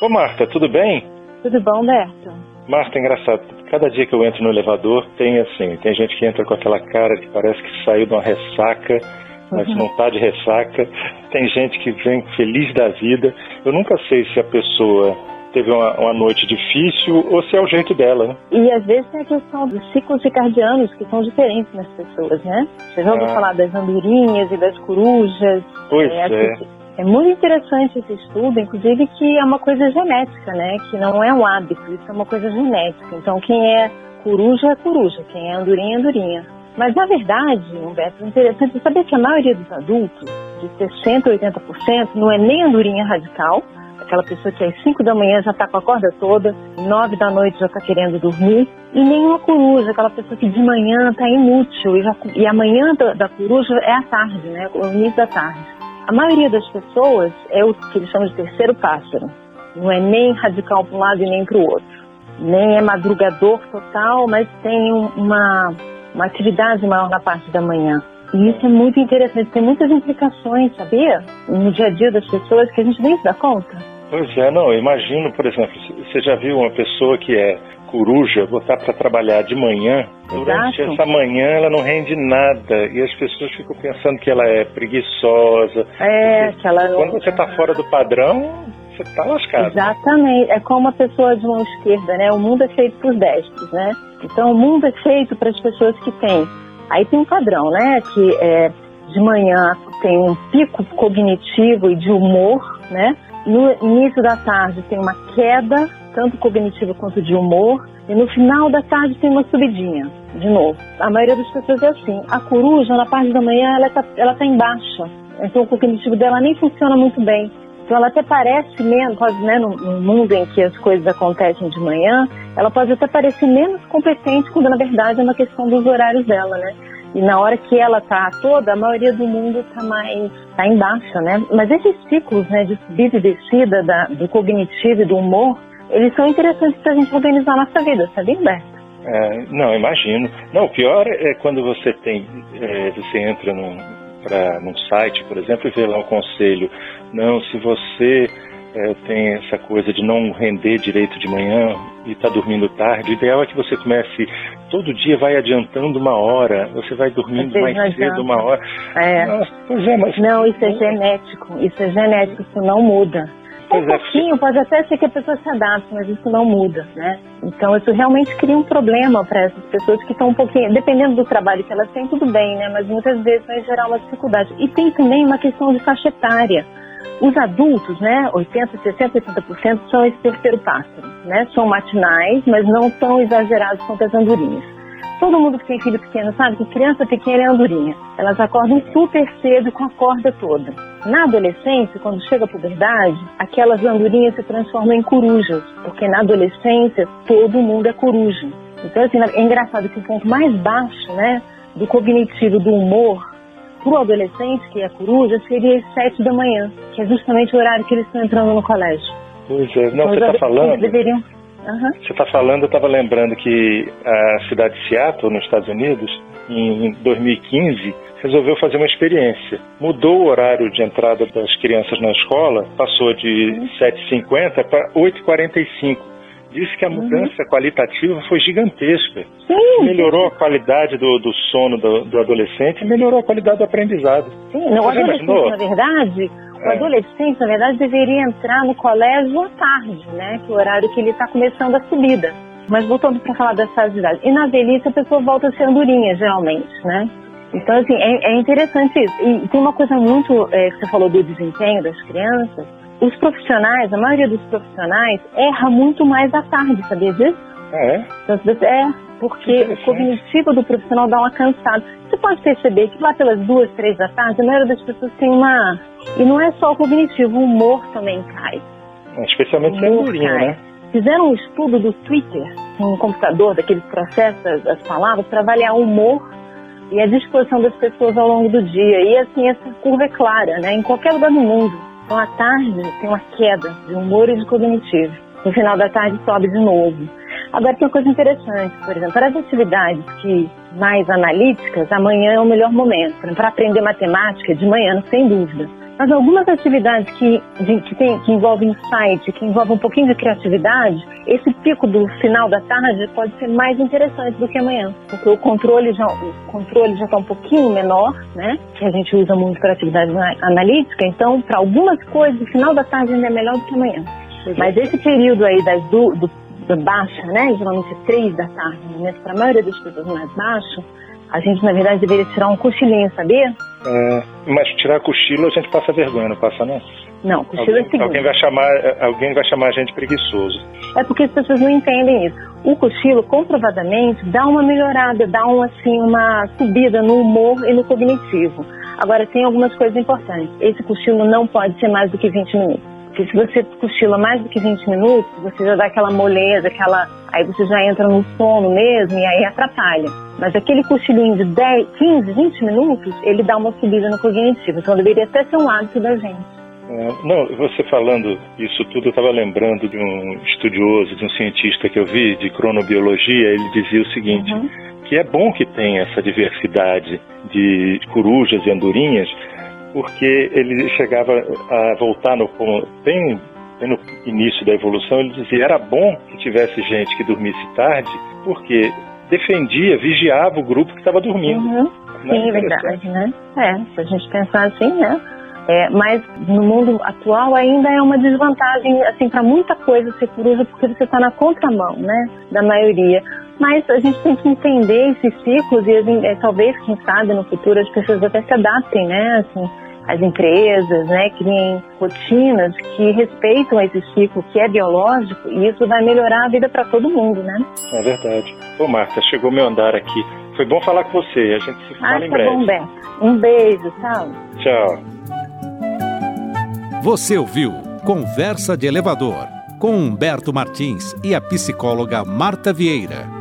Ô Marta, tudo bem? Tudo bom, Berto? Marta, engraçado. Cada dia que eu entro no elevador, tem assim, tem gente que entra com aquela cara que parece que saiu de uma ressaca, mas uhum. não tá de ressaca. Tem gente que vem feliz da vida. Eu nunca sei se a pessoa teve uma, uma, noite difícil ou se é o jeito dela, né? E às vezes tem a questão dos ciclos circadianos que são diferentes nas pessoas, né? Você já ouviu ah. falar das andorinhas e das corujas? Pois é. é. É muito interessante esse estudo, inclusive que é uma coisa genética, né? Que não é um hábito, isso é uma coisa genética. Então quem é coruja é coruja, quem é andorinha é andorinha. Mas na verdade, Humberto, é interessante saber que a maioria dos adultos, de 60% a 80%, não é nem andorinha radical, aquela pessoa que às 5 da manhã já está com a corda toda, 9 da noite já está querendo dormir, e nenhuma coruja, aquela pessoa que de manhã está inútil, e, já, e da, da, coruja é a tarde, né, o início da tarde. A maioria das pessoas é o que eles chamam de terceiro pássaro, não é nem radical para um lado e nem para o outro. Nem é madrugador total, mas tem uma, uma atividade maior na parte da manhã. E isso é muito interessante, tem muitas implicações, sabia? No dia a dia das pessoas que a gente nem se dá conta. Pois é, não, imagino, por exemplo, você já viu uma pessoa que é coruja botar para trabalhar de manhã, durante Exato. essa manhã ela não rende nada e as pessoas ficam pensando que ela é preguiçosa. É, que ela... Quando você está fora do padrão, você está lascado. Exatamente, é como a pessoa de mão esquerda, né? O mundo é feito por destros, né? Então o mundo é feito para as pessoas que têm Aí tem um padrão, né? Que é, de manhã tem um pico cognitivo e de humor, né? No início da tarde tem uma queda, tanto cognitiva quanto de humor, e no final da tarde tem uma subidinha, de novo. A maioria das pessoas é assim. A coruja, na parte da manhã, ela está ela tá em baixa, então o cognitivo dela nem funciona muito bem. Então ela até parece menos, pode, né, no, no, mundo em que as coisas acontecem de manhã, ela pode até parecer menos competente quando na verdade é uma questão dos horários dela, né? E na hora que ela tá toda, a maioria do mundo tá mais tá em baixa, né? Mas esses ciclos, né, de subida e descida da, do cognitivo e do humor, eles são interessantes para a gente organizar a nossa vida, sabe, Humberto? É, não, imagino. Não, o pior é quando você tem, é, você entra num, pra, num site, por exemplo, e vê lá um conselho. Não, se você é, tem essa coisa de não render direito de manhã e está dormindo tarde, o ideal é que você comece todo dia, vai adiantando uma hora, você vai dormindo mais cedo uma hora. É. Nossa, pois é, mas... Não, isso é genético, isso é genético, isso não muda. Um é, pouquinho, pode até ser que a pessoa se adapte, mas isso não muda, né? Então isso realmente cria um problema para essas pessoas que estão um pouquinho, dependendo do trabalho que elas têm, tudo bem, né? Mas muitas vezes vai gerar uma dificuldade. E tem também uma questão de faixa etária. Os adultos, né, 80, 60, 80% são esse terceiro pássaro, né? São matinais, mas não tão exagerados quanto as andorinhas. Todo mundo que tem filho pequeno sabe que criança pequena é andorinha. Elas acordam super cedo com a corda toda. Na adolescência, quando chega a puberdade, aquelas andorinhas se transformam em corujas, porque na adolescência todo mundo é coruja. Então, assim, é engraçado que o ponto mais baixo, né, do cognitivo, do humor, para o adolescente, que é coruja, seria às sete da manhã, que é justamente o horário que eles estão entrando no colégio. Pois é, não, então, você está falando. Deveriam... Uhum. Você está falando, eu estava lembrando que a cidade de Seattle, nos Estados Unidos, em 2015, resolveu fazer uma experiência. Mudou o horário de entrada das crianças na escola, passou de uhum. 7h50 para 8h45 disse que a uhum. mudança uhum. qualitativa foi gigantesca. Sim. Melhorou a qualidade do, do sono do, do, adolescente e melhorou a qualidade do aprendizado. Sim, o adolescente, na verdade, o é. adolescente, na verdade, deveria entrar no colégio à tarde, né? Que é o horário que ele está começando a subida. Mas voltando para falar das fases de idade. E na velhice a pessoa volta a ser andorinha, geralmente, né? Então, assim, é, é interessante isso. E tem uma coisa muito, é, que você falou do desempenho das crianças, os profissionais, a maioria dos profissionais, erra muito mais à tarde, sabia disso? Ah, é? Então, é, porque o cognitivo do profissional dá uma cansada. Você pode perceber que lá pelas duas, três da tarde, a maioria das pessoas tem uma. E não é só o cognitivo, o humor também cai. É, especialmente se é durinho, né? Fizeram um estudo do Twitter, um computador daqueles processos as palavras, para avaliar o humor e a disposição das pessoas ao longo do dia. E assim, essa curva é clara, né? Em qualquer lugar do mundo. Então, à tarde tem uma queda de humor e de cognitivo. No final da tarde sobe de novo. Agora, tem uma coisa interessante, por exemplo, para as atividades que mais analíticas, amanhã é o melhor momento. Para aprender matemática, de manhã, sem dúvida. Mas algumas atividades que, que, tem, que envolvem insight, que envolvem um pouquinho de criatividade, esse pico do final da tarde pode ser mais interessante do que amanhã, porque o controle já o controle já está um pouquinho menor, né? Que a gente usa muito para atividade analítica. Então, para algumas coisas, o final da tarde ainda é melhor do que amanhã. Mas esse período aí das do, do, do baixa, né? Geralmente três da tarde, momento para a maioria das pessoas mais baixo, a gente na verdade deveria tirar um cochilinho, sabia? É, mas tirar cochilo a gente passa vergonha, não passa não? Não, cochilo alguém, é seguinte. Alguém vai, chamar, alguém vai chamar a gente preguiçoso. É porque as pessoas não entendem isso. O cochilo, comprovadamente, dá uma melhorada, dá um, assim, uma subida no humor e no cognitivo. Agora, tem algumas coisas importantes. Esse cochilo não pode ser mais do que 20 minutos. Porque se você cochila mais do que 20 minutos, você já dá aquela moleza, aquela. Aí você já entra no sono mesmo e aí atrapalha. Mas aquele cochilinho de 10, 15, 20 minutos, ele dá uma subida no cognitivo. Então deveria até ser um hábito da gente. É, não, você falando isso tudo, eu estava lembrando de um estudioso, de um cientista que eu vi de cronobiologia. Ele dizia o seguinte: uhum. que é bom que tenha essa diversidade de corujas e andorinhas, porque ele chegava a voltar no bem, bem no início da evolução. Ele dizia era bom que tivesse gente que dormisse tarde, porque defendia, vigiava o grupo que estava dormindo. Uhum. Sim, é verdade, né? É, se a gente pensar assim, né? É, mas no mundo atual ainda é uma desvantagem assim para muita coisa ser coruja porque você está na contramão, né, da maioria. Mas a gente tem que entender esses ciclos e gente, é, talvez, quem sabe, no futuro as pessoas até se adaptem, né, assim, as empresas, né, criem rotinas que respeitam esse ciclo que é biológico e isso vai melhorar a vida para todo mundo, né? É verdade. Ô Marta, chegou meu andar aqui. Foi bom falar com você. A gente se fala ah, em tá breve. Bom, Beto. Um beijo, tchau. Tchau. Você ouviu Conversa de Elevador com Humberto Martins e a psicóloga Marta Vieira.